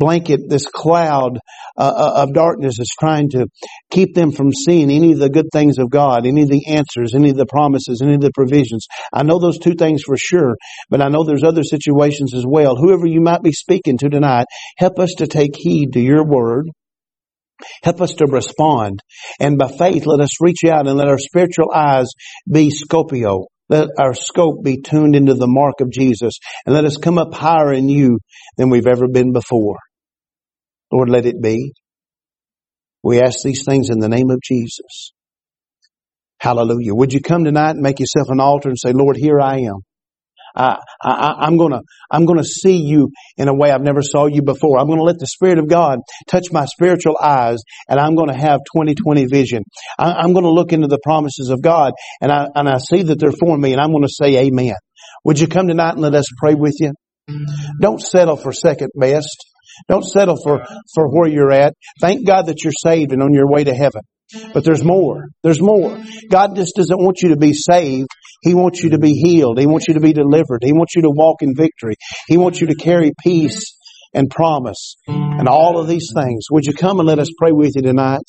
blanket, this cloud uh, uh, of darkness is trying to keep them from seeing any of the good things of God, any of the answers, any of the promises, any of the provisions. I know those two things for sure, but I know there's other situations as well. Whoever you might be speaking to tonight, help us to take heed to your word. Help us to respond. And by faith, let us reach out and let our spiritual eyes be scopio. Let our scope be tuned into the mark of Jesus and let us come up higher in you than we've ever been before. Lord, let it be. We ask these things in the name of Jesus. Hallelujah. Would you come tonight and make yourself an altar and say, Lord, here I am. I, I, I'm gonna, I'm gonna see you in a way I've never saw you before. I'm gonna let the Spirit of God touch my spiritual eyes and I'm gonna have 2020 vision. I, I'm gonna look into the promises of God and I, and I see that they're for me and I'm gonna say amen. Would you come tonight and let us pray with you? Don't settle for second best. Don't settle for, for where you're at. Thank God that you're saved and on your way to heaven. But there's more. There's more. God just doesn't want you to be saved. He wants you to be healed. He wants you to be delivered. He wants you to walk in victory. He wants you to carry peace and promise and all of these things. Would you come and let us pray with you tonight?